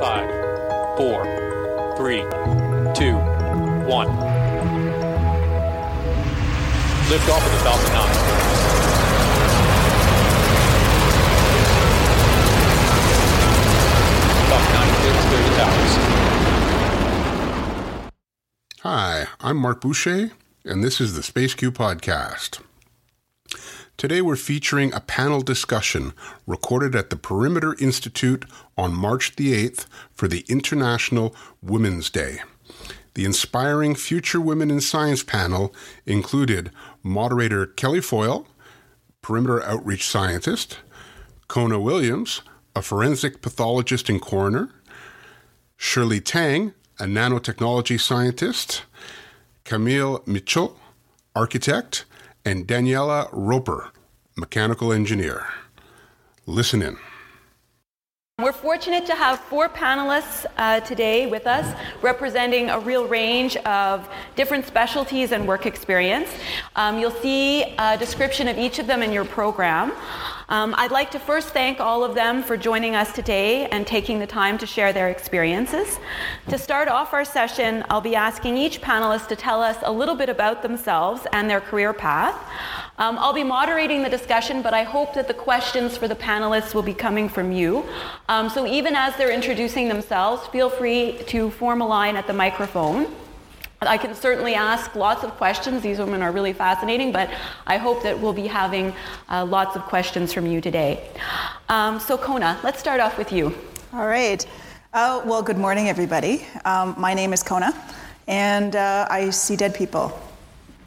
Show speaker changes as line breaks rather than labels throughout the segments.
Five, four, three, two, one. Lift off of the Falcon 9. Falcon 9 clear to towers.
Hi, I'm Marc Boucher, and this is the Space Q Podcast. Today we're featuring a panel discussion recorded at the Perimeter Institute on March the 8th for the International Women's Day. The Inspiring Future Women in Science panel included moderator Kelly Foyle, perimeter outreach scientist, Kona Williams, a forensic pathologist and coroner, Shirley Tang, a nanotechnology scientist, Camille Mitchell, architect, and Daniela Roeper, mechanical engineer. Listen in.
We're fortunate to have four panelists uh, today with us representing a real range of different specialties and work experience. Um, you'll see a description of each of them in your program. Um, I'd like to first thank all of them for joining us today and taking the time to share their experiences. To start off our session, I'll be asking each panelist to tell us a little bit about themselves and their career path. Um, I'll be moderating the discussion, but I hope that the questions for the panelists will be coming from you. Um, so even as they're introducing themselves, feel free to form a line at the microphone. I can certainly ask lots of questions. These women are really fascinating, but I hope that we'll be having uh, lots of questions from you today. Um, so, Kona, let's start off with you.
All right. Uh, well, good morning, everybody. Um, my name is Kona, and uh, I see dead people.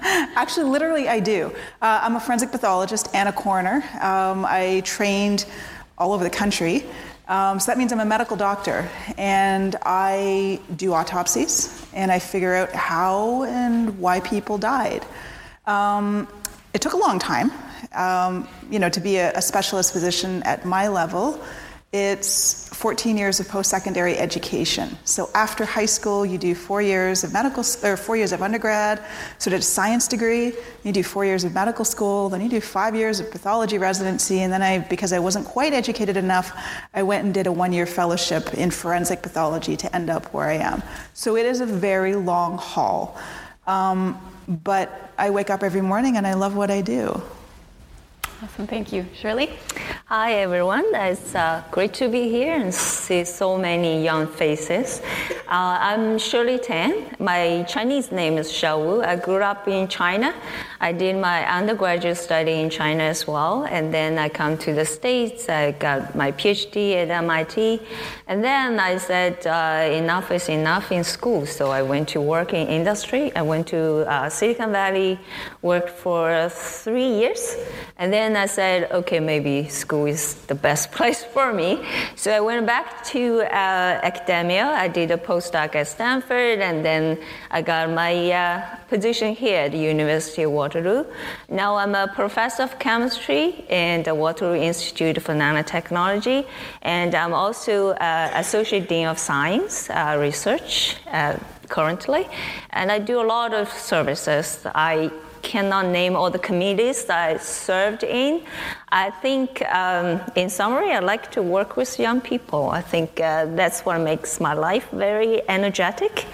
Actually, literally, I do. Uh, I'm a forensic pathologist and a coroner. Um, I trained all over the country. Um, so that means I'm a medical doctor, and I do autopsies, and I figure out how and why people died. Um, it took a long time, um, you know, to be a, a specialist physician at my level. It's 14 years of post-secondary education. So after high school, you do four years of medical or four years of undergrad. So a science degree. You do four years of medical school. Then you do five years of pathology residency. And then I, because I wasn't quite educated enough, I went and did a one-year fellowship in forensic pathology to end up where I am. So it is a very long haul. Um, but I wake up every morning and I love what I do.
Awesome, thank you. Shirley?
Hi, everyone. It's uh, great to be here and see so many young faces. Uh, I'm Shirley Tang. My Chinese name is Xiao Wu. I grew up in China. I did my undergraduate study in China as well, and then I come to the States. I got my PhD at MIT, and then I said uh, enough is enough in school. So I went to work in industry. I went to uh, Silicon Valley, worked for three years, and then I said, okay, maybe school is the best place for me. So I went back to uh, academia. I did a postdoc at Stanford, and then I got my uh, position here at the University of Waterloo. Now I'm a professor of chemistry in the Waterloo Institute for Nanotechnology, and I'm also uh, associate dean of science uh, research uh, currently, and I do a lot of services. I cannot name all the committees that I served in. I think, um, in summary, I like to work with young people. I think uh, that's what makes my life very energetic.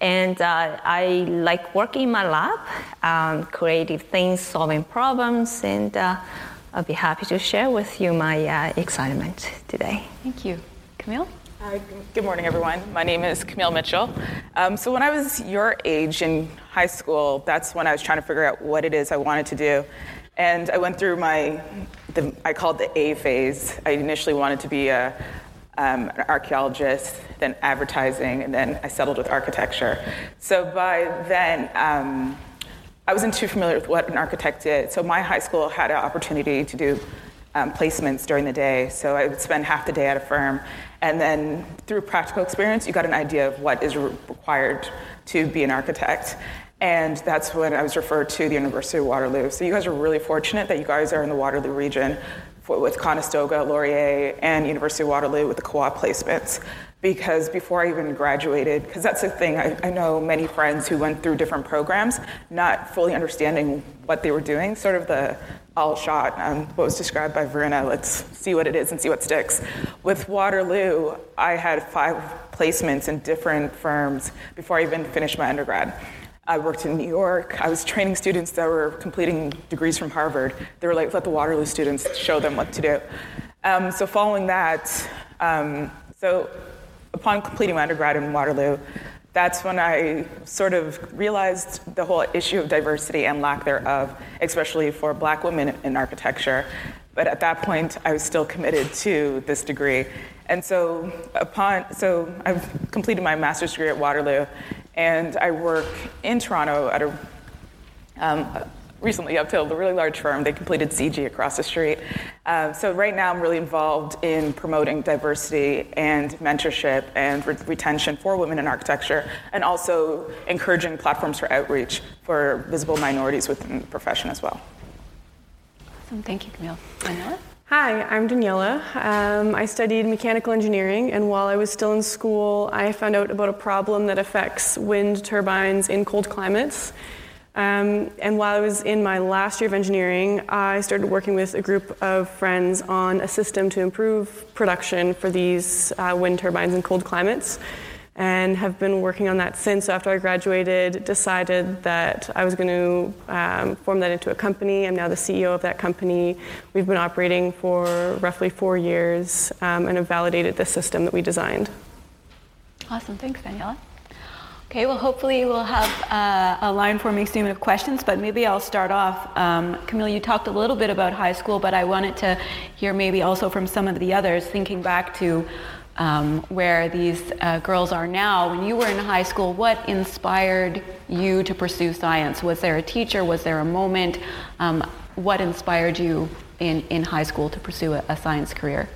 And uh, I like working in my lab, um, creative things, solving problems, and uh, I'll be happy to share with you my uh, excitement today.
Thank you. Camille?
Good morning, everyone. My name is Camille Mitchell. Um, so, when I was your age in high school, that's when I was trying to figure out what it is I wanted to do. And I went through my, the, I called the A phase. I initially wanted to be a, um, an archaeologist, then advertising, and then I settled with architecture. So, by then, um, I wasn't too familiar with what an architect did. So, my high school had an opportunity to do um, placements during the day. So I would spend half the day at a firm. And then through practical experience, you got an idea of what is re- required to be an architect. And that's when I was referred to the University of Waterloo. So you guys are really fortunate that you guys are in the Waterloo region with Conestoga, Laurier, and University of Waterloo with the co-op placements. Because before I even graduated, because that's the thing, I, I know many friends who went through different programs, not fully understanding what they were doing, sort of the all shot, um, what was described by Verena, let's see what it is and see what sticks. With Waterloo, I had five placements in different firms before I even finished my undergrad. I worked in New York. I was training students that were completing degrees from Harvard. They were like, let the Waterloo students show them what to do. Um, so following that, um, so upon completing my undergrad in Waterloo, that's when I sort of realized the whole issue of diversity and lack thereof, especially for black women in architecture. But at that point, I was still committed to this degree. And so upon so I've completed my master's degree at Waterloo and I work in Toronto at a um, recently to a really large firm. They completed CIGI across the street. Um, so right now I'm really involved in promoting diversity and mentorship and re- retention for women in architecture and also encouraging platforms for outreach for visible minorities within the profession as well.
Awesome. Thank you, Camille. Daniela?
Hi, I'm Daniela. Um, I studied mechanical engineering, and while I was still in school, I found out about a problem that affects wind turbines in cold climates. Um, and while I was in my last year of engineering, I started working with a group of friends on a system to improve production for these uh, wind turbines in cold climates and have been working on that since. So after I graduated, decided that I was going to um, form that into a company. I'm now the CEO of that company. We've been operating for roughly four years um, and have validated the system that we designed.
Awesome. Thanks, Daniela. Okay, well, hopefully we'll have uh, a line forming statement of questions, but maybe I'll start off. Um, Camille, you talked a little bit about high school, but I wanted to hear maybe also from some of the others, thinking back to um, where these uh, girls are now. When you were in high school, what inspired you to pursue science? Was there a teacher? Was there a moment? Um, what inspired you in, in high school to pursue a, a science career?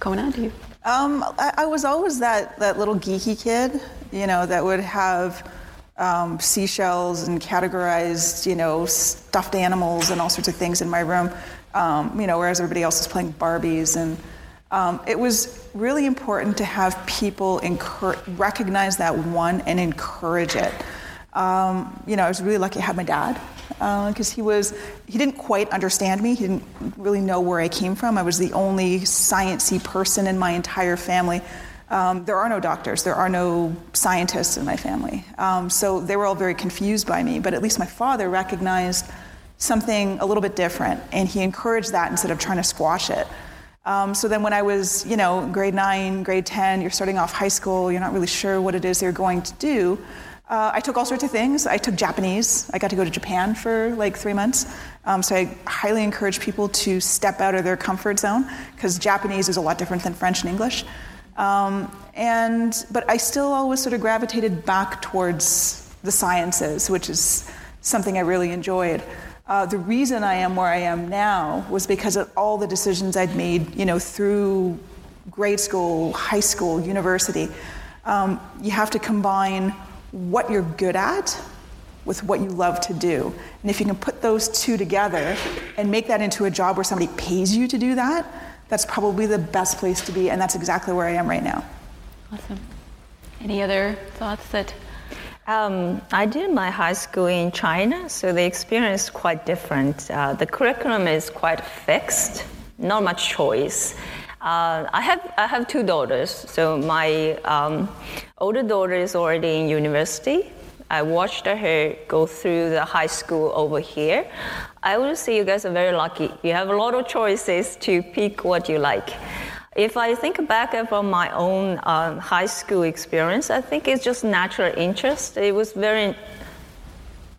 Kona, do you?
Um, I, I, was always that, that little geeky kid, you know, that would have um, seashells and categorized, you know, stuffed animals and all sorts of things in my room, um, you know, whereas everybody else was playing Barbies. And um, it was really important to have people incur- recognize that one and encourage it. Um, you know, I was really lucky I had my dad because uh, he was he didn't quite understand me. He didn't really know where I came from. I was the only sciency person in my entire family. Um, there are no doctors. There are no scientists in my family. Um, so they were all very confused by me. But at least my father recognized something a little bit different, and he encouraged that instead of trying to squash it. Um, so then when I was, you know, grade nine, grade 10, you're starting off high school, you're not really sure what it is you're going to do. Uh, I took all sorts of things. I took Japanese. I got to go to Japan for like three months. Um, so I highly encourage people to step out of their comfort zone because Japanese is a lot different than French and English. Um, and but I still always sort of gravitated back towards the sciences, which is something I really enjoyed. Uh, the reason I am where I am now was because of all the decisions I'd made, you know, through grade school, high school, university. Um, you have to combine what you're good at with what you love to do. And if you can put those two together and make that into a job where somebody pays you to do that, that's probably the best place to be. And that's exactly where I am right now.
Awesome. Any other thoughts that?
Um, I did my high school in China, so the experience is quite different. Uh, the curriculum is quite fixed, not much choice. Uh, I have I have two daughters. So my um, older daughter is already in university. I watched her go through the high school over here. I would say you guys are very lucky. You have a lot of choices to pick what you like. If I think back from my own um, high school experience, I think it's just natural interest. It was very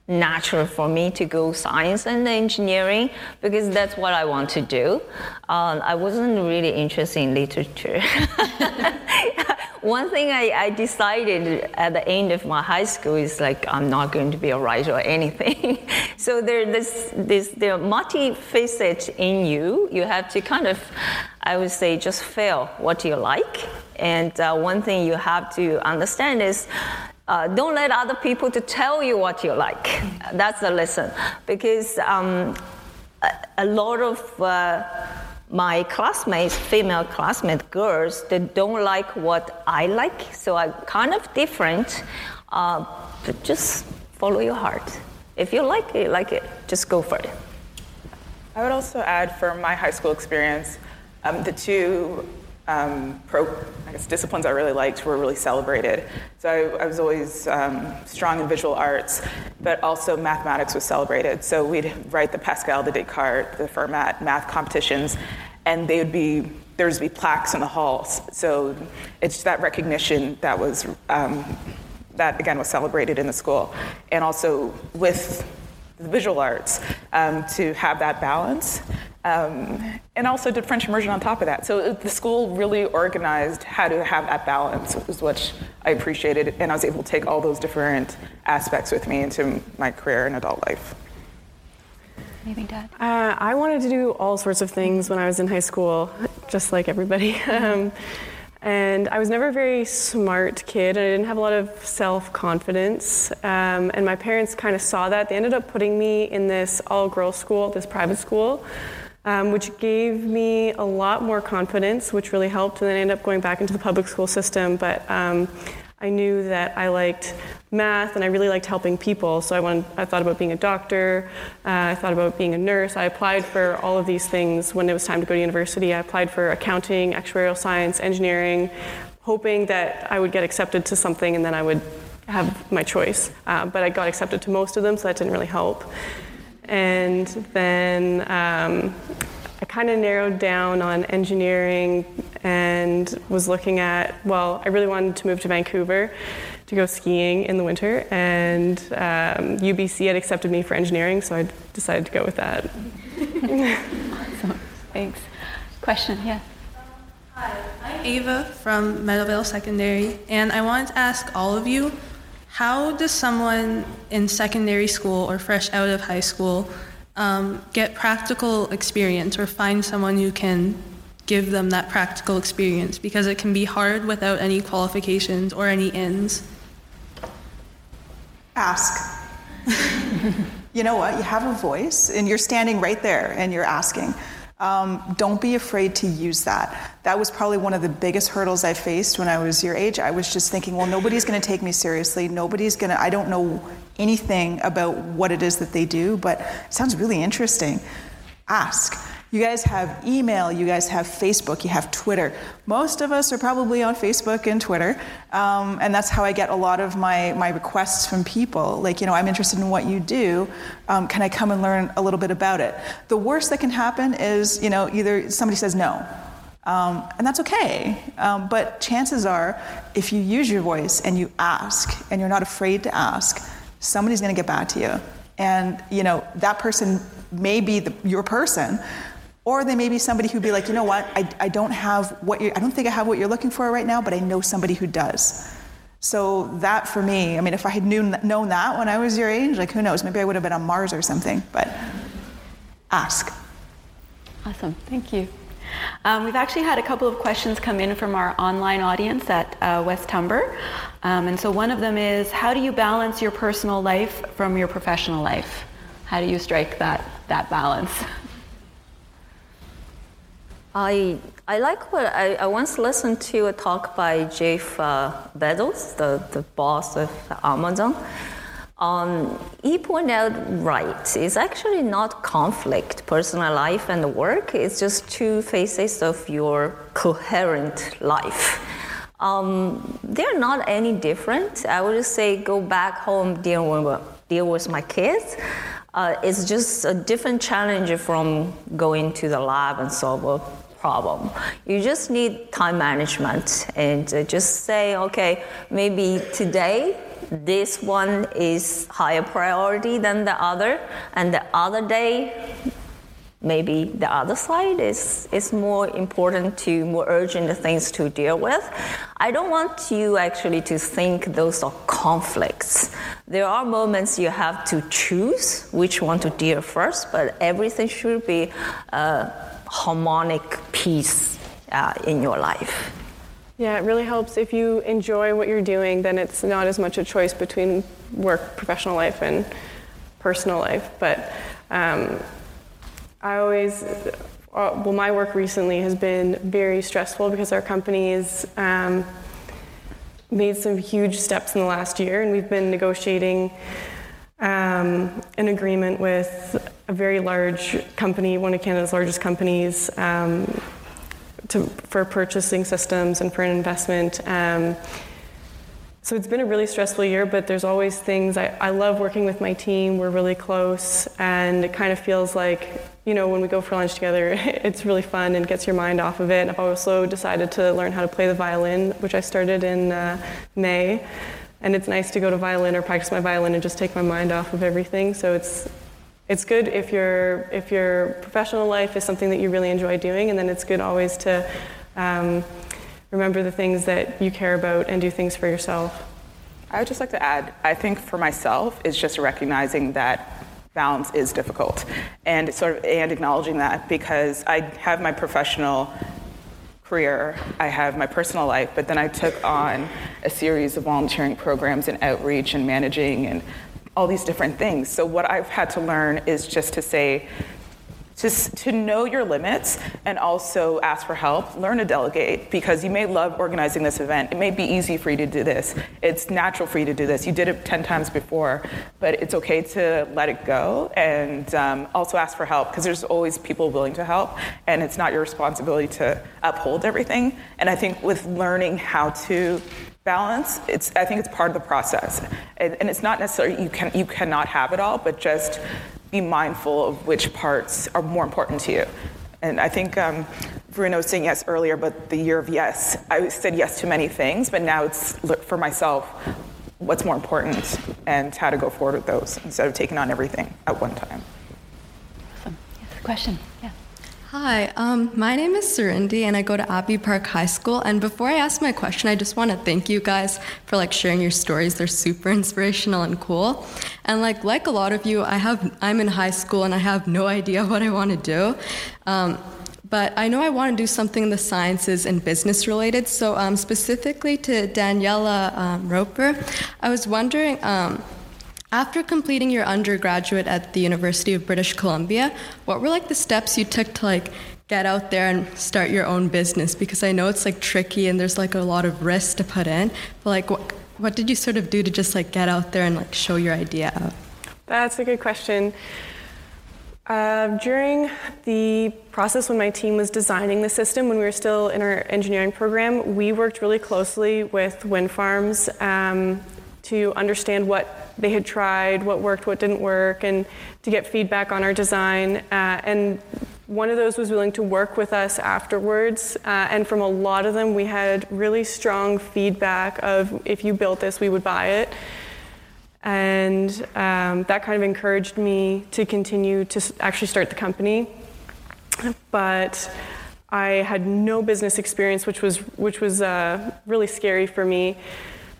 natural for me to go science and engineering because that's what I want to do. Um, I wasn't really interested in literature. One thing I, I, decided at the end of my high school is like I'm not going to be a writer or anything. so there, this, this, there multifaceted in you. You have to kind of, I would say, just feel what you like. And uh, one thing you have to understand is uh, don't let other people to tell you what you like. That's the lesson. Because um, a lot of uh, my classmates, female classmates, girls, they don't like what I like, so I'm kind of different. Uh, but just follow your heart. If you like it, like it, just go for it.
I would also add for my high school experience, um, the two um, pro, I guess, disciplines I really liked were really celebrated. So I, I was always um, strong in visual arts, but also mathematics was celebrated. So we'd write the Pascal, the Descartes, the Fermat math competitions, and they would be there'd be plaques in the halls. So it's that recognition that was um, that again was celebrated in the school, and also with the visual arts um, to have that balance. Um, and also did French immersion on top of that. So the school really organized how to have that balance, which I appreciated, and I was able to take all those different aspects with me into my career and adult life.
Anything, Dad?
Uh, I wanted to do all sorts of things when I was in high school, just like everybody. Um, and I was never a very smart kid, and I didn't have a lot of self confidence. Um, and my parents kind of saw that. They ended up putting me in this all girls school, this private school, um, which gave me a lot more confidence, which really helped. And then I ended up going back into the public school system. But um, I knew that I liked math and I really liked helping people. So I, wanted, I thought about being a doctor, uh, I thought about being a nurse. I applied for all of these things when it was time to go to university. I applied for accounting, actuarial science, engineering, hoping that I would get accepted to something and then I would have my choice. Uh, but I got accepted to most of them, so that didn't really help. And then um, I kind of narrowed down on engineering and was looking at, well, I really wanted to move to Vancouver to go skiing in the winter, and um, UBC had accepted me for engineering, so I decided to go with that.
awesome. Thanks. Question, yeah.
Hi, I'm Ava from Meadowvale Secondary, and I wanted to ask all of you how does someone in secondary school or fresh out of high school um, get practical experience or find someone who can give them that practical experience because it can be hard without any qualifications or any ins.
Ask. you know what? You have a voice and you're standing right there and you're asking. Um, don't be afraid to use that. That was probably one of the biggest hurdles I faced when I was your age. I was just thinking, well, nobody's going to take me seriously. Nobody's going to, I don't know anything about what it is that they do, but it sounds really interesting. Ask. You guys have email, you guys have Facebook, you have Twitter. Most of us are probably on Facebook and Twitter, um, and that's how I get a lot of my, my requests from people. Like, you know, I'm interested in what you do. Um, can I come and learn a little bit about it? The worst that can happen is, you know, either somebody says no, um, and that's okay. Um, but chances are, if you use your voice and you ask, and you're not afraid to ask, somebody's going to get back to you. And, you know, that person may be the, your person, or they may be somebody who'd be like, you know what, I, I don't have what you I don't think I have what you're looking for right now, but I know somebody who does. So that for me, I mean, if I had knew, known that when I was your age, like who knows, maybe I would have been on Mars or something, but ask.
Awesome, thank you. Um, we've actually had a couple of questions come in from our online audience at uh, West Humber. Um, and so one of them is How do you balance your personal life from your professional life? How do you strike that, that balance?
I, I like what I, I once listened to a talk by Jeff uh, Bezos, the, the boss of Amazon. Um, he pointed out right, it's actually not conflict, personal life and work. It's just two phases of your coherent life. Um, they're not any different. I would just say go back home, deal with, deal with my kids. Uh, it's just a different challenge from going to the lab and solve a problem. You just need time management and uh, just say, okay, maybe today this one is higher priority than the other, and the other day maybe the other side is, is more important to more urgent things to deal with. I don't want you actually to think those are conflicts. There are moments you have to choose which one to deal first, but everything should be a harmonic peace uh, in your life.
Yeah, it really helps if you enjoy what you're doing, then it's not as much a choice between work, professional life, and personal life. But um, I always, uh, well, my work recently has been very stressful because our company is. Um, made some huge steps in the last year, and we've been negotiating um, an agreement with a very large company, one of Canada's largest companies, um, to, for purchasing systems and for an investment. Um, so it's been a really stressful year, but there's always things. I, I love working with my team. We're really close, and it kind of feels like, you know, when we go for lunch together, it's really fun and gets your mind off of it. I've also decided to learn how to play the violin, which I started in uh, May. And it's nice to go to violin or practice my violin and just take my mind off of everything. So it's it's good if your if your professional life is something that you really enjoy doing, and then it's good always to um, remember the things that you care about and do things for yourself.
I would just like to add, I think for myself, it's just recognizing that balance is difficult, and sort of and acknowledging that because I have my professional career, I have my personal life, but then I took on a series of volunteering programs and outreach and managing and all these different things. So what I've had to learn is just to say, just to know your limits and also ask for help, learn to delegate because you may love organizing this event. It may be easy for you to do this. It's natural for you to do this. You did it 10 times before, but it's okay to let it go and um, also ask for help because there's always people willing to help and it's not your responsibility to uphold everything. And I think with learning how to balance it's i think it's part of the process and, and, it's not necessarily you can you cannot have it all but just be mindful of which parts are more important to you. And i think um, Bruno was saying yes earlier but the year of yes i said yes to many things but now it's for myself what's more important and how to go forward with those instead of taking on everything at one time.
Awesome. Yes question? Yeah
Hi, um, my name is Surindi, and I go to Abbey Park High School. And before I ask my question, I just want to thank you guys for like sharing your stories. They're super inspirational and cool. And like like a lot of you, I have I'm in high school and I have no idea what I want to do. Um, but I know I want to do something in the sciences and business related. So um, specifically to Daniela um, Roeper, I was wondering. After completing your undergraduate at the University of British Columbia, what were like the steps you took to like get out there and start your own business? Because I know it's like tricky and there's like a lot of risk to put in. But like what what did you sort of do to just like get out there and like show your idea out?
That's a good question. Uh, during the process when my team was designing the system, when we were still in our engineering program, we worked really closely with wind farms um, to understand what they had tried, what worked, what didn't work, and to get feedback on our design. Uh, and one of those was willing to work with us afterwards. Uh, and from a lot of them, we had really strong feedback of if you built this, we would buy it. And um, that kind of encouraged me to continue to actually start the company. But I had no business experience, which was, which was uh, really scary for me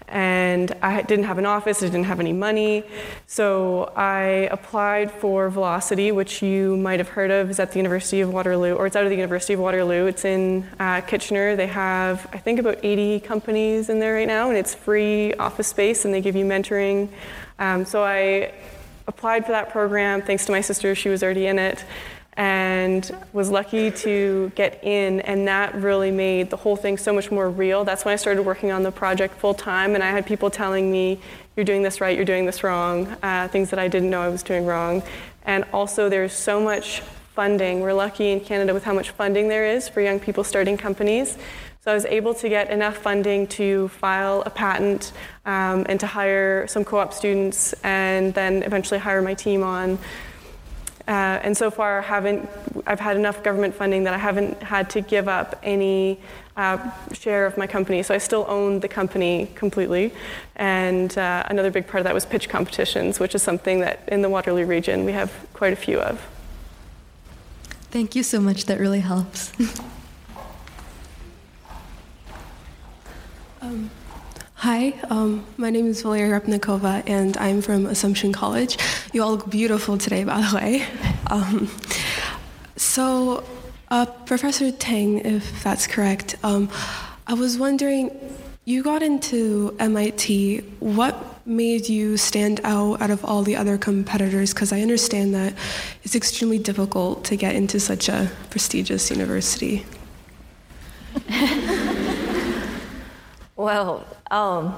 and I didn't have an office, I didn't have any money. So I applied for Velocity, which you might have heard of, is at the University of Waterloo, or it's out of the University of Waterloo. It's in uh, Kitchener. They have, I think, about 80 companies in there right now, and it's free office space, and they give you mentoring. Um, so I applied for that program thanks to my sister, she was already in it and was lucky to get in and that really made the whole thing so much more real. That's when i started working on the project full time and i had people telling me you're doing this right you're doing this wrong uh, things that i didn't know i was doing wrong. And also there's so much funding. We're lucky in canada with how much funding there is for young people starting companies. So I was able to get enough funding to file a patent um, and to hire some co-op students and then eventually hire my team on. Uh, and so far, haven't, I've had enough government funding that I haven't had to give up any uh, share of my company. So I still own the company completely. And uh, another big part of that was pitch competitions, which is something that in the Waterloo region we have quite a few of.
Thank you so much. That really helps.
um, Hi, um, my name is Valeria Repnikova, and I'm from Assumption College. You all look beautiful today, by the way. Um, so, uh, Professor Tang, if that's correct, um, I was wondering, you got into MIT. What made you stand out out of all the other competitors? Because I understand that it's extremely difficult to get into such a prestigious university.
well, um,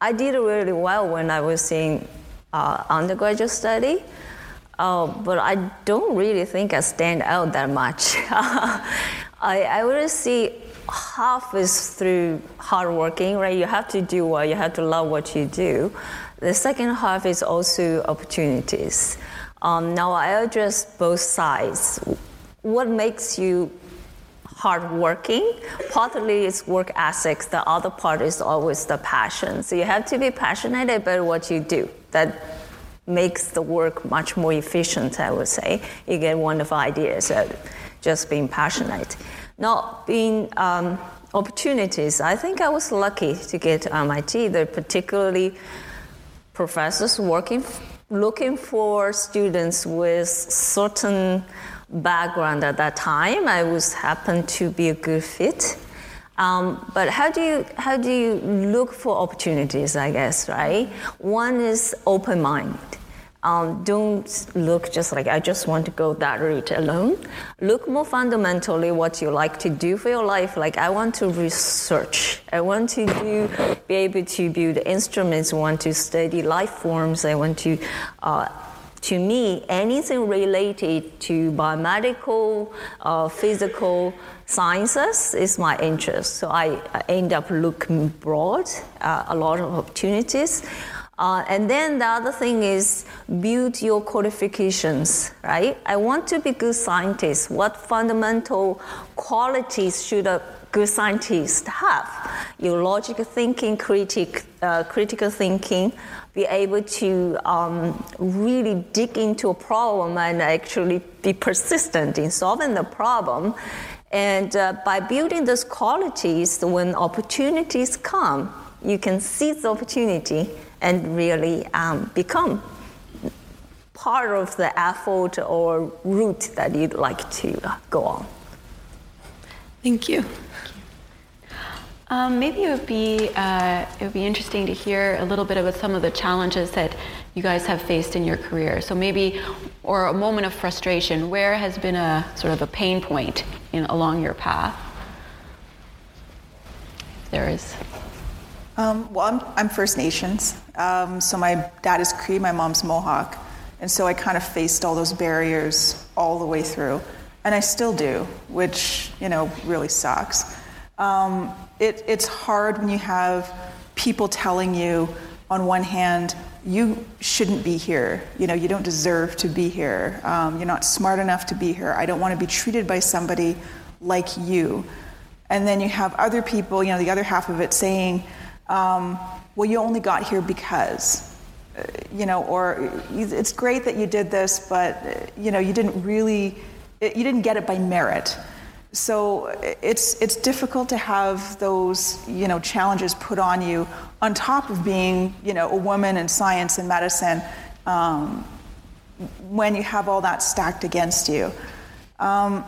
I did really well when I was in uh, undergraduate study. Uh, but I don't really think I stand out that much. I, I would say half is through hard working, right? You have to do what you have to love what you do. The second half is also opportunities. Um, now I address both sides. What makes you hardworking? Partly it's work ethics. The other part is always the passion. So you have to be passionate about what you do. That makes the work much more efficient. I would say you get wonderful ideas. just being passionate. Not being um, opportunities. I think I was lucky to get MIT. There particularly professors working, looking for students with certain background at that time. I was happened to be a good fit. Um, but how do you how do you look for opportunities? I guess right. One is open mind. Um, don't look just like I just want to go that route alone. Look more fundamentally what you like to do for your life. Like I want to research. I want to do, be able to build instruments. I want to study life forms. I want to. Uh, to me, anything related to biomedical, uh, physical sciences is my interest. So I, I end up looking broad, uh, a lot of opportunities. Uh, and then the other thing is build your qualifications, right? I want to be good scientist. What fundamental qualities should a good scientist have? Your logical thinking, critic, uh, critical thinking, be able to um, really dig into a problem and actually be persistent in solving the problem. And uh, by building those qualities, when opportunities come, you can seize the opportunity and really um, become part of the effort or route that you'd like to go on.
Thank you.
Um, maybe it would be uh, it would be interesting to hear a little bit about some of the challenges that you guys have faced in your career. So maybe, or a moment of frustration. Where has been a sort of a pain point in, along your path? There is.
Um, well, I'm, I'm, First Nations. Um, so my dad is Cree, my mom's Mohawk. And so I kind of faced all those barriers all the way through. And I still do, which, you know, really sucks. Um, it, it's hard when you have people telling you, on one hand, you shouldn't be here. You know, you don't deserve to be here. Um, you're not smart enough to be here. I don't want to be treated by somebody like you. And then you have other people, you know, the other half of it saying, um, well, you only got here because, uh, you know, or it's great that you did this, but, uh, you know, you didn't really, you didn't get it by merit. So it's, it's difficult to have those, you know, challenges put on you on top of being, you know, a woman in science and medicine um, when you have all that stacked against you. Um,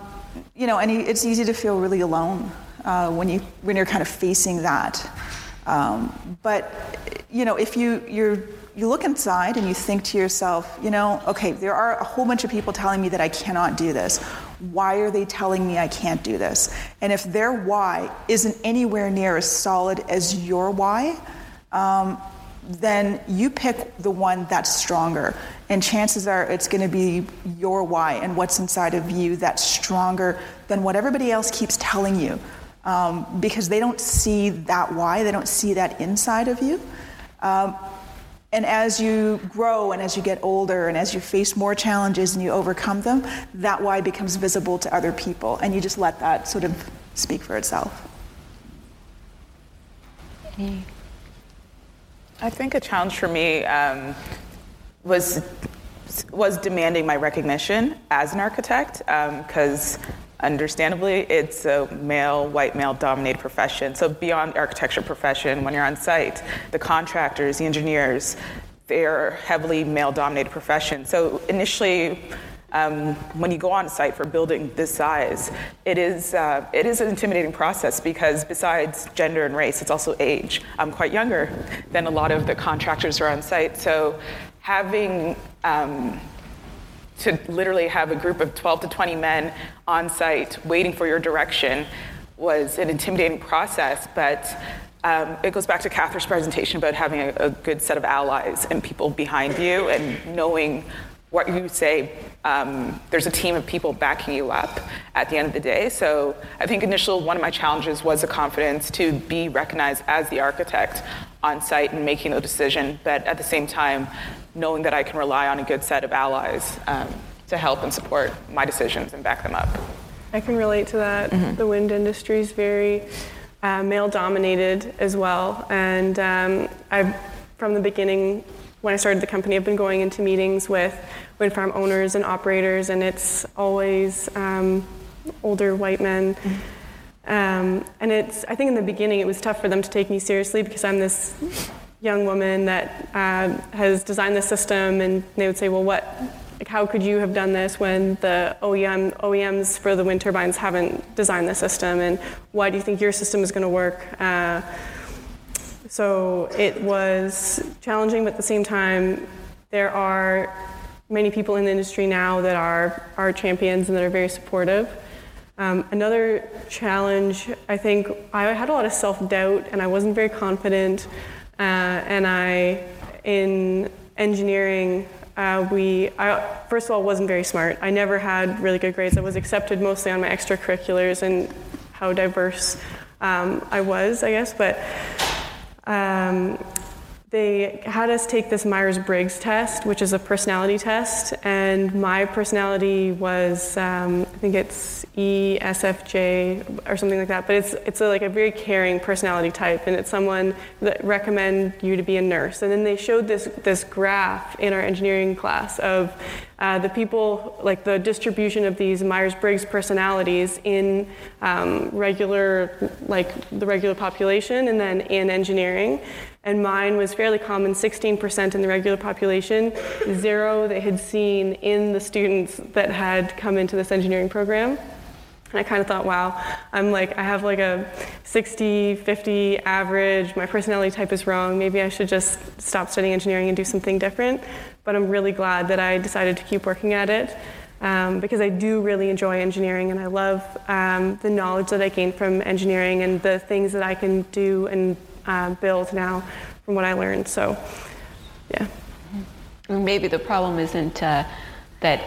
you know, and it's easy to feel really alone uh, when, you, when you're kind of facing that. Um, but you know, if you you're you look inside and you think to yourself, you know, okay, there are a whole bunch of people telling me that I cannot do this. Why are they telling me I can't do this? And if their why isn't anywhere near as solid as your why, um, then you pick the one that's stronger. And chances are it's going to be your why and what's inside of you that's stronger than what everybody else keeps telling you um, because they don't see that why, they don't see that inside of you. Um, and as you grow and as you get older and as you face more challenges and you overcome them, that why becomes visible to other people, and you just let that sort of speak for itself.
I think a challenge for me um, was was demanding my recognition as an architect because um, Understandably, it's a male, white male dominated profession. So, beyond architecture profession, when you're on site, the contractors, the engineers, they're heavily male dominated profession. So, initially, um, when you go on site for building this size, it is, uh, it is an intimidating process because besides gender and race, it's also age. I'm quite younger than a lot of the contractors who are on site. So having um, to literally have a group of 12 to 20 men on site waiting for your direction was an intimidating process, but um, it goes back to Catherine's presentation about having a, a, good set of allies and people behind you and knowing what you say. Um, there's a team of people backing you up at the end of the day. So I think initial one of my challenges was the confidence to be recognized as the architect on site and making the decision, but at the same time, knowing that I can rely on a good set of allies um, to help and support my decisions and back them up.
I can relate to that. Mm-hmm. The wind industry is very uh, male dominated as well. And um, I've, from the beginning, when I started the company, I've been going into meetings with wind farm owners and operators, and it's always um, older white men. Um, and it's, I think in the beginning it was tough for them to take me seriously because I'm this young woman that uh, has designed the system, and they would say, well, what, like, how could you have done this when the OEM, OEMs for the wind turbines haven't designed the system, and why do you think your system is going to work? Uh, so it was challenging, but at the same time, there are many people in the industry now that are, are champions and that are very supportive. Um, another challenge, I think, I had a lot of self doubt and I wasn't very confident. Uh, and I, in engineering, uh, we, I, first of all, wasn't very smart. I never had really good grades. I was accepted mostly on my extracurriculars and how diverse um, I was, I guess. But um, they had us take this Myers Briggs test, which is a personality test, and my personality was, um, I think it's ESFJ or something like that, but it's, it's a, like a very caring personality type, and it's someone that recommend you to be a nurse. And then they showed this, this graph in our engineering class of uh, the people, like the distribution of these Myers-Briggs personalities in um, regular, like the regular population, and then in engineering and mine was fairly common 16% in the regular population, zero they had seen in the students that had come into this engineering program. And I kind of thought, wow, I'm like, I have like a 60, 50 average, my personality type is wrong, maybe I should just stop studying engineering and do something different. But I'm really glad that I decided to keep working at it. Um, because I do really enjoy engineering and I love um, the knowledge that I gain from engineering and the things that I can do and uh, build now from what I learned. So, yeah.
Maybe the problem isn't uh, that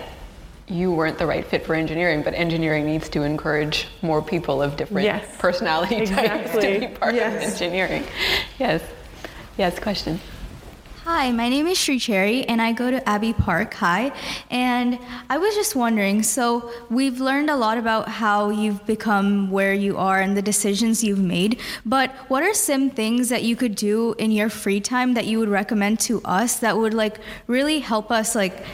you weren't the right fit for engineering, but engineering needs to encourage more people of different
yes,
personality
exactly.
types to be part
yes.
of engineering. Yes. Yes, question.
Hi, my name is Sri Cherry, and I go to Abbey Park High. And I was just wondering so, we've learned a lot about how you've become where you are and the decisions you've made. But what are some things that you could do in your free time that you would recommend to us that would like really help us like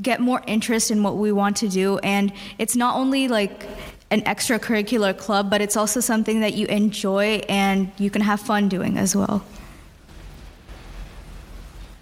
get more interest in what we want to do? And it's not only like an extracurricular club, but it's also something that you enjoy and you can have fun doing as well.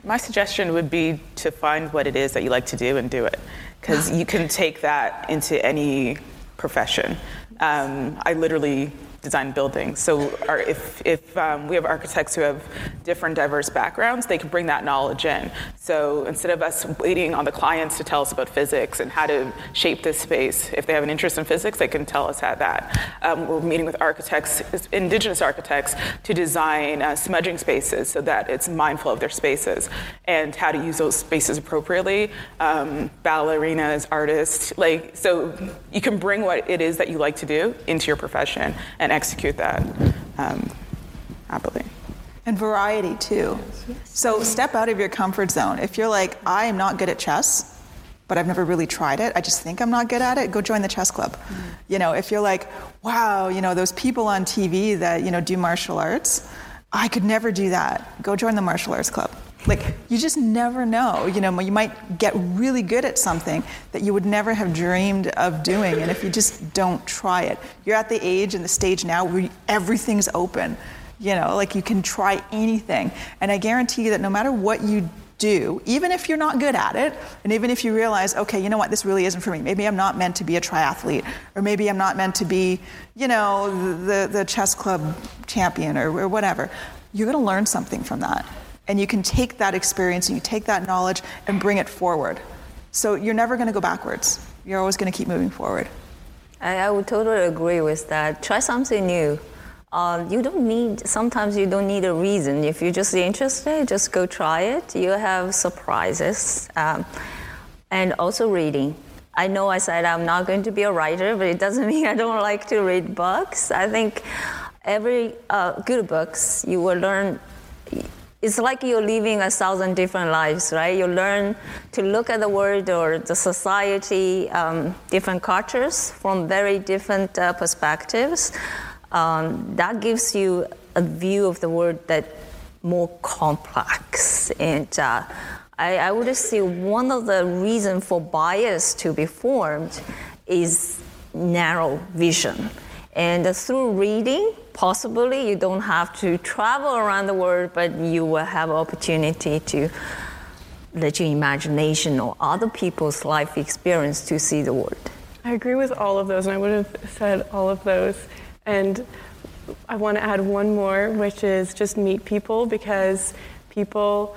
My suggestion would be to find what it is that you like to do and do it, because you can take that into any profession. Um, I literally design buildings. So our, if, if um, we have architects who have different diverse backgrounds, they can bring that knowledge in. So instead of us waiting on the clients to tell us about physics and how to shape this space, if they have an interest in physics, they can tell us how that. Um, we're meeting with architects, indigenous architects, to design uh, smudging spaces so that it's mindful of their spaces and how to use those spaces appropriately. Um, ballerinas, artists, like so you can bring what it is that you like to do into your profession and execute that um, happily.
And variety too. So step out of your comfort zone. If you're like, I am not good at chess, but I've never really tried it. I just think I'm not good at it. Go join the chess club. Mm-hmm. You know, if you're like, wow, you know, those people on TV that you know do martial arts, I could never do that. Go join the martial arts club. Like, you just never know. You know, you might get really good at something that you would never have dreamed of doing. And if you just don't try it, you're at the age and the stage now where everything's open. You know, like you can try anything. And I guarantee you that no matter what you do, even if you're not good at it, and even if you realize, okay, you know what, this really isn't for me. Maybe I'm not meant to be a triathlete, or maybe I'm not meant to be, you know, the, the chess club champion or, or whatever. You're going to learn something from that. And you can take that experience and you take that knowledge and bring it forward. So you're never going to go backwards. You're always going to keep moving forward.
I, I would totally agree with that. Try something new. Uh, you don't need, sometimes you don't need a reason. If you're just interested, just go try it. You'll have surprises. Um, and also reading. I know I said I'm not going to be a writer, but it doesn't mean I don't like to read books. I think every uh, good books you will learn it's like you're living a thousand different lives, right? You learn to look at the world or the society, um, different cultures from very different uh, perspectives. Um, that gives you a view of the world that more complex. And uh, I, I would say one of the reasons for bias to be formed is narrow vision. And through reading, possibly you don't have to travel around the world, but you will have opportunity to let your imagination or other people's life experience to see the world.
I agree with all of those, and I would have said all of those. And I want to add one more, which is just meet people because people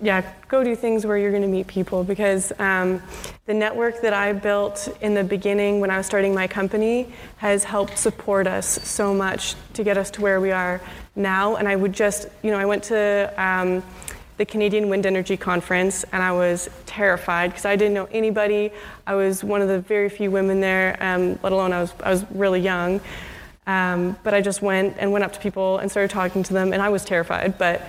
yeah, go do things where you're going to meet people because um, the network that I built in the beginning when I was starting my company has helped support us so much to get us to where we are now. And I would just, you know, I went to um, the Canadian Wind Energy Conference and I was terrified because I didn't know anybody. I was one of the very few women there, um, let alone I was, I was really young. Um, but I just went and went up to people and started talking to them, and I was terrified. But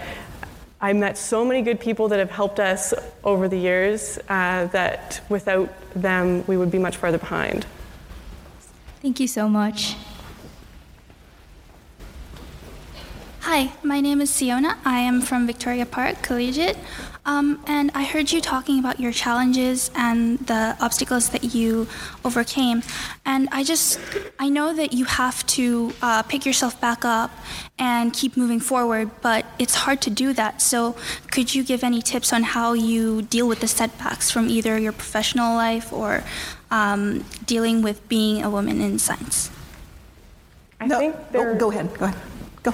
I met so many good people that have helped us over the years uh, that without them, we would be much farther behind.
Thank you so much.
Hi, my name is Siona. I am from Victoria Park Collegiate. Um, and I heard you talking about your challenges and the obstacles that you overcame. And I just, I know that you have to uh, pick yourself back up and keep moving forward, but it's hard to do that. So could you give any tips on how you deal with the setbacks from either your professional life or um, dealing with being a woman in science?
I no, think there,
oh, go ahead, go ahead, go.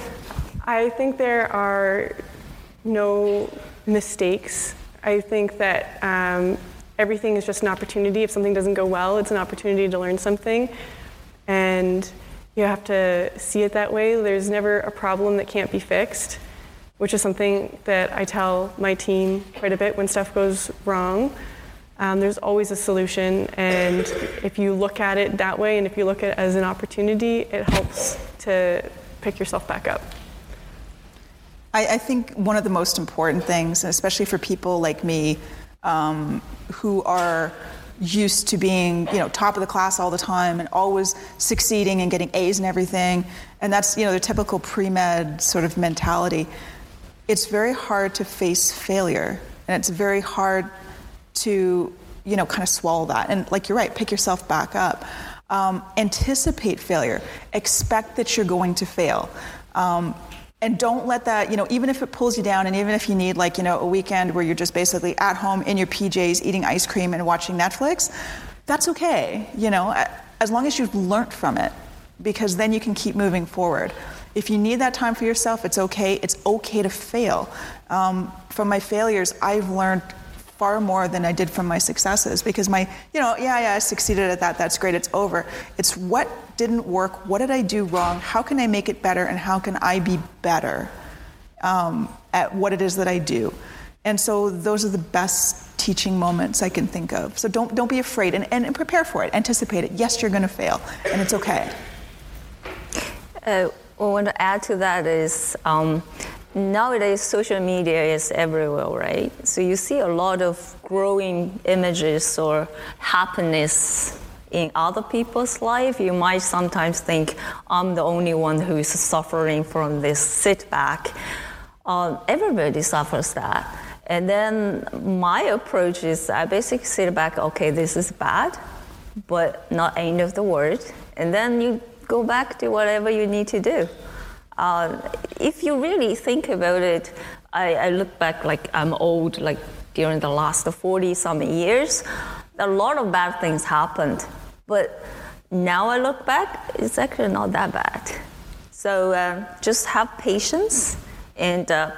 I think there are no mistakes. I think that um, everything is just an opportunity. If something doesn't go well, it's an opportunity to learn something. And you have to see it that way. There's never a problem that can't be fixed, which is something that I tell my team quite a bit when stuff goes wrong. Um, there's always a solution, and if you look at it that way and if you look at it as an opportunity, it helps to pick yourself back up.
I, I, think one of the most important things, especially for people like me um, who are used to being, you know, top of the class all the time and always succeeding and getting A's and everything, and that's, you know, the typical pre-med sort of mentality. It's very hard to face failure, and it's very hard to, you know, kind of swallow that. And like you're right, pick yourself back up. Um, anticipate failure. Expect that you're going to fail. Um, and don't let that you know even if it pulls you down and even if you need like you know a weekend where you're just basically at home in your pjs eating ice cream and watching netflix that's okay you know as long as you've learned from it because then you can keep moving forward. If you need that time for yourself it's okay. It's okay to fail. Um, from my failures i've learned far more than I did from my successes because my, you know, yeah, yeah, I succeeded at that, that's great, it's over. It's what didn't work, what did I do wrong, how can I make it better, and how can I be better um, at what it is that I do. And so those are the best teaching moments I can think of. So don't, don't be afraid and, and prepare for it, anticipate it. Yes, you're going to fail, and it's okay.
Uh, what I want to add to that is um, nowadays social media is everywhere, right? So you see a lot of growing images or happiness in other people's life. You might sometimes think I'm the only one who is suffering from this setback. Uh, everybody suffers that. And then my approach is I basically sit back, okay, this is bad, but not end of the world. And then you go back to whatever you need to do. Uh, if you really think about it, I, I look back like I'm old, like during the last 40 some years, a lot of bad things happened. But now I look back, it's actually not that bad. So uh, just have patience and uh,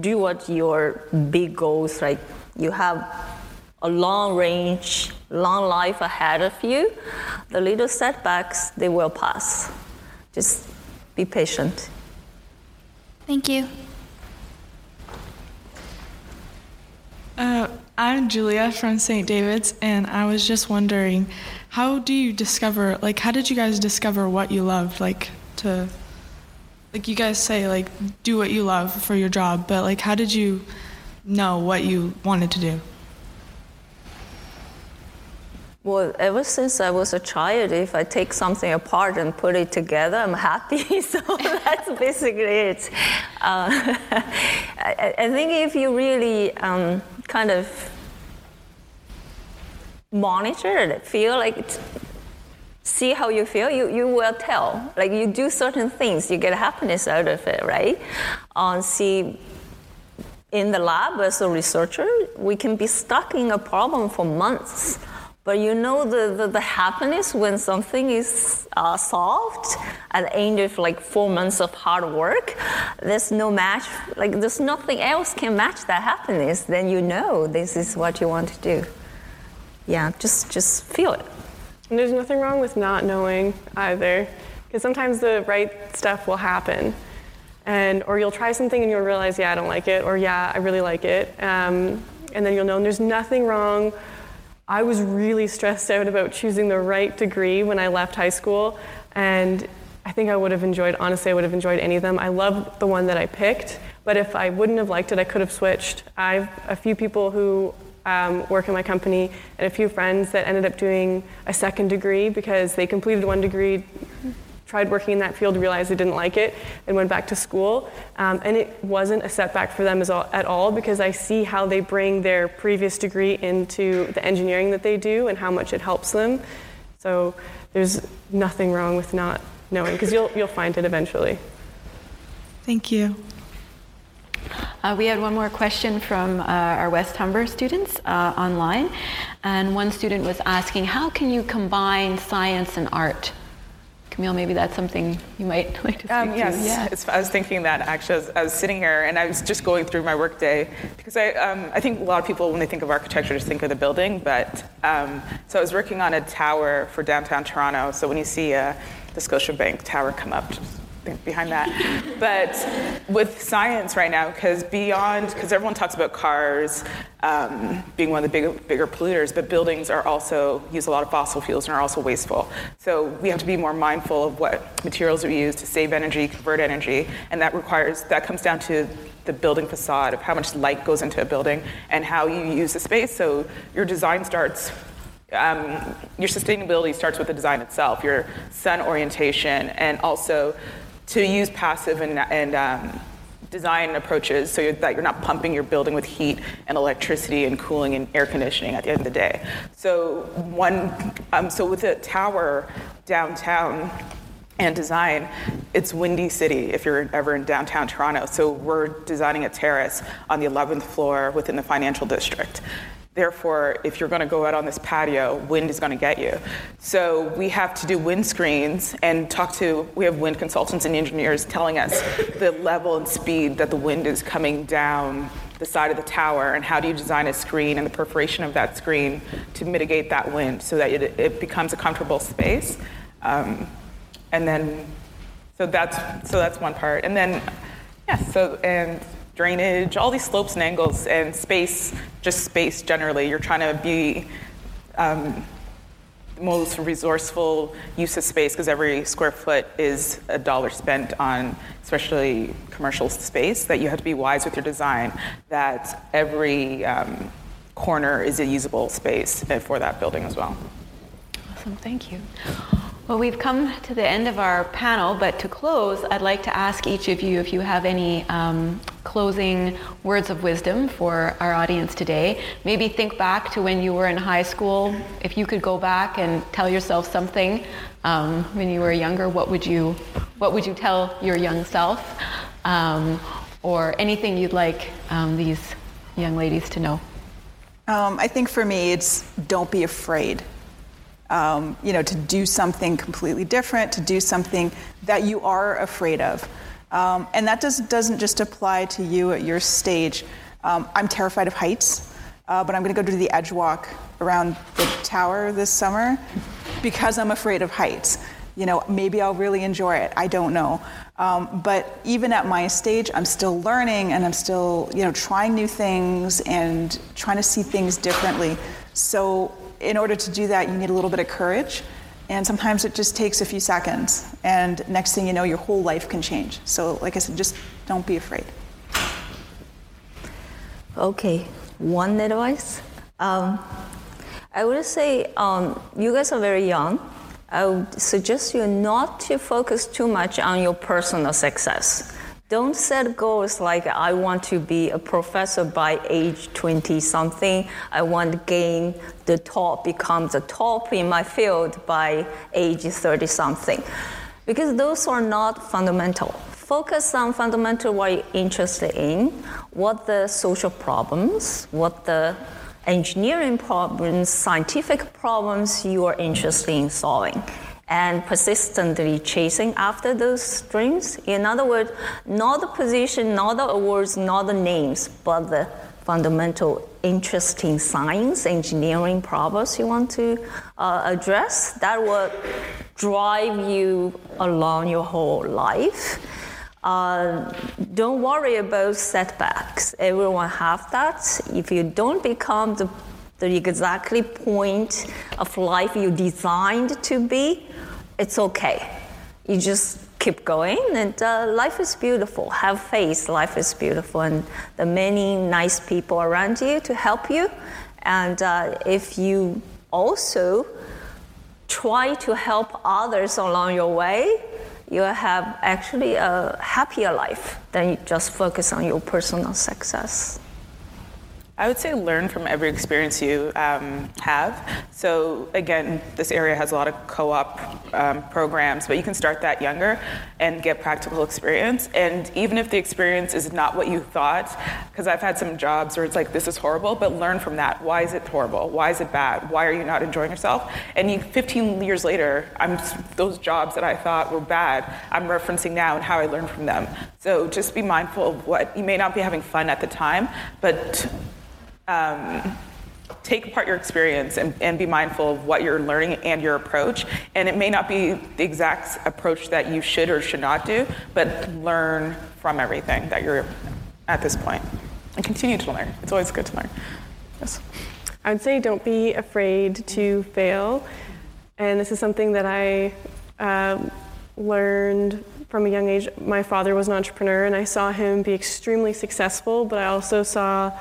do what your big goals like. You have a long range, long life ahead of you. The little setbacks, they will pass. Just be patient.
Thank you.
Uh, I'm Julia from St. David's, and I was just wondering, how do you discover, like, how did you guys discover what you loved, like, to, like, you guys say, like, do what you love for your job, but, like, how did you know what you wanted to do?
Well, ever since I was a child, if I take something apart and put it together, I'm happy. so that's basically it. Uh, I, I, think if you really um, kind of monitor it, feel like it, see how you feel, you, you will tell. Like you do certain things, you get happiness out of it, right? Um, see, in the lab as a researcher, we can be stuck in a problem for months but you know the, the, the happiness when something is uh, solved at the end of like four months of hard work. There's no match, like there's nothing else can match that happiness. Then you know this is what you want to do. Yeah, just just feel it.
And there's nothing wrong with not knowing either, because sometimes the right stuff will happen and or you'll try something and you'll realize yeah i don't like it or yeah i really like it um, and then you'll know and there's nothing wrong I was really stressed out about choosing the right degree when I left high school, and I think I would have enjoyed, honestly, I would have enjoyed any of them. I love the one that I picked, but if I wouldn't have liked it, I could have switched. I've a few people who um, work in my company and a few friends that ended up doing a second degree because they completed one degree, tried working in that field, realized they didn't like it, and went back to school. Um, and it wasn't a setback for them all, at all because I see how they bring their previous degree into the engineering that they do and how much it helps them. So there's nothing wrong with not knowing because you'll, you'll find it eventually.
Thank you.
Uh, we had one more question from uh, our West Humber students uh, online, and one student was asking, how can you combine science and art? Camille, maybe that's something you might like to um, speak
um, yes,
to.
I was thinking that actually as I was sitting here and I was just going through my workday because I, um, I think a lot of people when they think of architecture just think of the building, but um, so I was working on a tower for downtown Toronto. So when you see uh, the Scotiabank tower come up, behind that. But with science right now, because beyond, because everyone talks about cars um, being one of the bigger, bigger polluters, but buildings are also use a lot of fossil fuels and are also wasteful. So we have to be more mindful of what materials we use to save energy, convert energy, and that requires that comes down to the building facade of how much light goes into a building and how you use the space. So your design starts um, your sustainability starts with the design itself, your sun orientation, and also to use passive and, and um, design approaches so you're, that you're not pumping your building with heat and electricity and cooling and air conditioning at the end of the day. So one, um, so with a tower downtown and design, it's Windy City if you're ever in downtown Toronto. So we're designing a terrace on the 11th floor within the financial district. Therefore, if you're going to go out on this patio, wind is going to get you. So we have to do wind screens and talk to, we have wind consultants and engineers telling us the level and speed that the wind is coming down the side of the tower and how do you design a screen and the perforation of that screen to mitigate that wind so that it, it becomes a comfortable space. Um, and then, so that's, so that's one part. And then, yeah, so, and drainage, all these slopes and angles, and space, just space generally. You're trying to be um, most resourceful use of space because every square foot is a dollar spent on, especially commercial space, that you have to be wise with your design, that every um, corner is a usable space for that building as well.
Awesome, thank you. Well, we've come to the end of our panel, but to close, I'd like to ask each of you if you have any um, closing words of wisdom for our audience today. Maybe think back to when you were in high school. If you could go back and tell yourself something um, when you were younger, what would you, what would you tell your young self? Um, or anything you'd like um, these young ladies to know?
Um, I think for me, it's don't be afraid. Um, you know, to do something completely different, to do something that you are afraid of. Um, and that does, doesn't just apply to you at your stage. Um, I'm terrified of heights, uh, but I'm going to go do the edge walk around the tower this summer because I'm afraid of heights. You know, maybe I'll really enjoy it. I don't know. Um, but even at my stage, I'm still learning and I'm still, you know, trying new things and trying to see things differently. So, in order to do that, you need a little bit of courage. And sometimes it just takes a few seconds. And next thing you know, your whole life can change. So, like I said, just don't be afraid.
Okay, one advice. Um, I would say um, you guys are very young. I would suggest you not to focus too much on your personal success. Don't set goals like I want to be a professor by age 20 something. I want to gain the top, become the top in my field by age 30 something. Because those are not fundamental. Focus on fundamental what you're interested in, what the social problems, what the engineering problems, scientific problems you are interested in solving and persistently chasing after those dreams. In other words, not the position, not the awards, not the names, but the fundamental interesting science, engineering problems you want to uh, address. That will drive you along your whole life. Uh, don't worry about setbacks. Everyone have that. If you don't become the, the exactly point of life you designed to be, it's okay. You just keep going, and uh, life is beautiful. Have faith, life is beautiful, and the many nice people around you to help you. And uh, if you also try to help others along your way, you have actually a happier life than you just focus on your personal success.
I would say learn from every experience you um, have. So again, this area has a lot of co-op um, programs, but you can start that younger and get practical experience. And even if the experience is not what you thought, because I've had some jobs where it's like this is horrible, but learn from that. Why is it horrible? Why is it bad? Why are you not enjoying yourself? And you, 15 years later, I'm those jobs that I thought were bad, I'm referencing now and how I learned from them. So just be mindful of what you may not be having fun at the time, but um, take apart your experience and, and, be mindful of what you're learning and your approach. And it may not be the exact approach that you should or should not do, but learn from everything that you're at this point and continue to learn. It's always good to learn. Yes.
I would say don't be afraid to fail. And this is something that I uh, learned from a young age. My father was an entrepreneur, and I saw him be extremely successful, but I also saw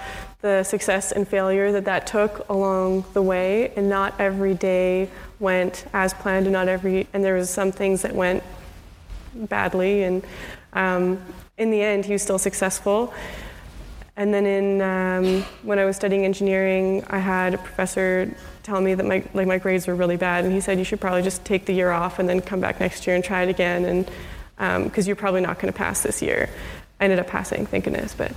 the success and failure that that took along the way, and not every day went as planned, and not every and there was some things that went badly, and um, in the end, he was still successful. And then in um, when I was studying engineering, I had a professor tell me that my like my grades were really bad, and he said you should probably just take the year off and then come back next year and try it again, and because um, you're probably not going to pass this year. I ended up passing, thank goodness, but.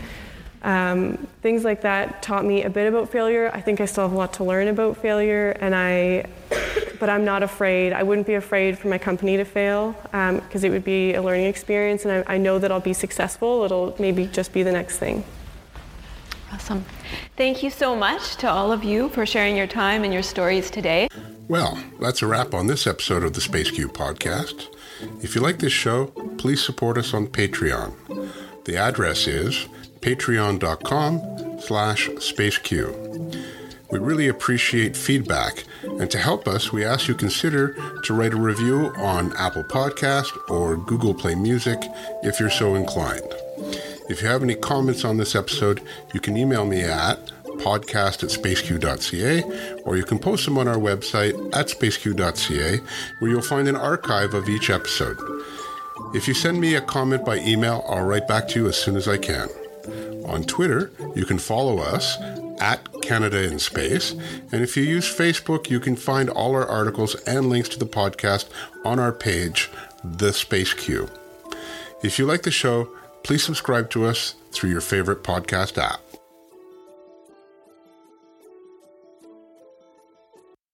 Um, things like that taught me a bit about failure. I think I still have a lot to learn about failure, and I, but I'm not afraid. I wouldn't be afraid for my company to fail because um, it would be a learning experience, and I, I know that I'll be successful. It'll maybe just be the next thing.
Awesome. Thank you so much to all of you for sharing your time and your stories today.
Well, that's a wrap on this episode of the SpaceQ podcast. If you like this show, please support us on Patreon. The address is patreon.com slash spaceq. We really appreciate feedback, and to help us, we ask you consider to write a review on Apple Podcast or Google Play Music if you're so inclined. If you have any comments on this episode, you can email me at podcast at spaceq.ca, or you can post them on our website at spaceq.ca, where you'll find an archive of each episode. If you send me a comment by email, I'll write back to you as soon as I can. On Twitter, you can follow us at Canada in Space. And if you use Facebook, you can find all our articles and links to the podcast on our page, The Space Q. If you like the show, Please subscribe to us through your favorite podcast app.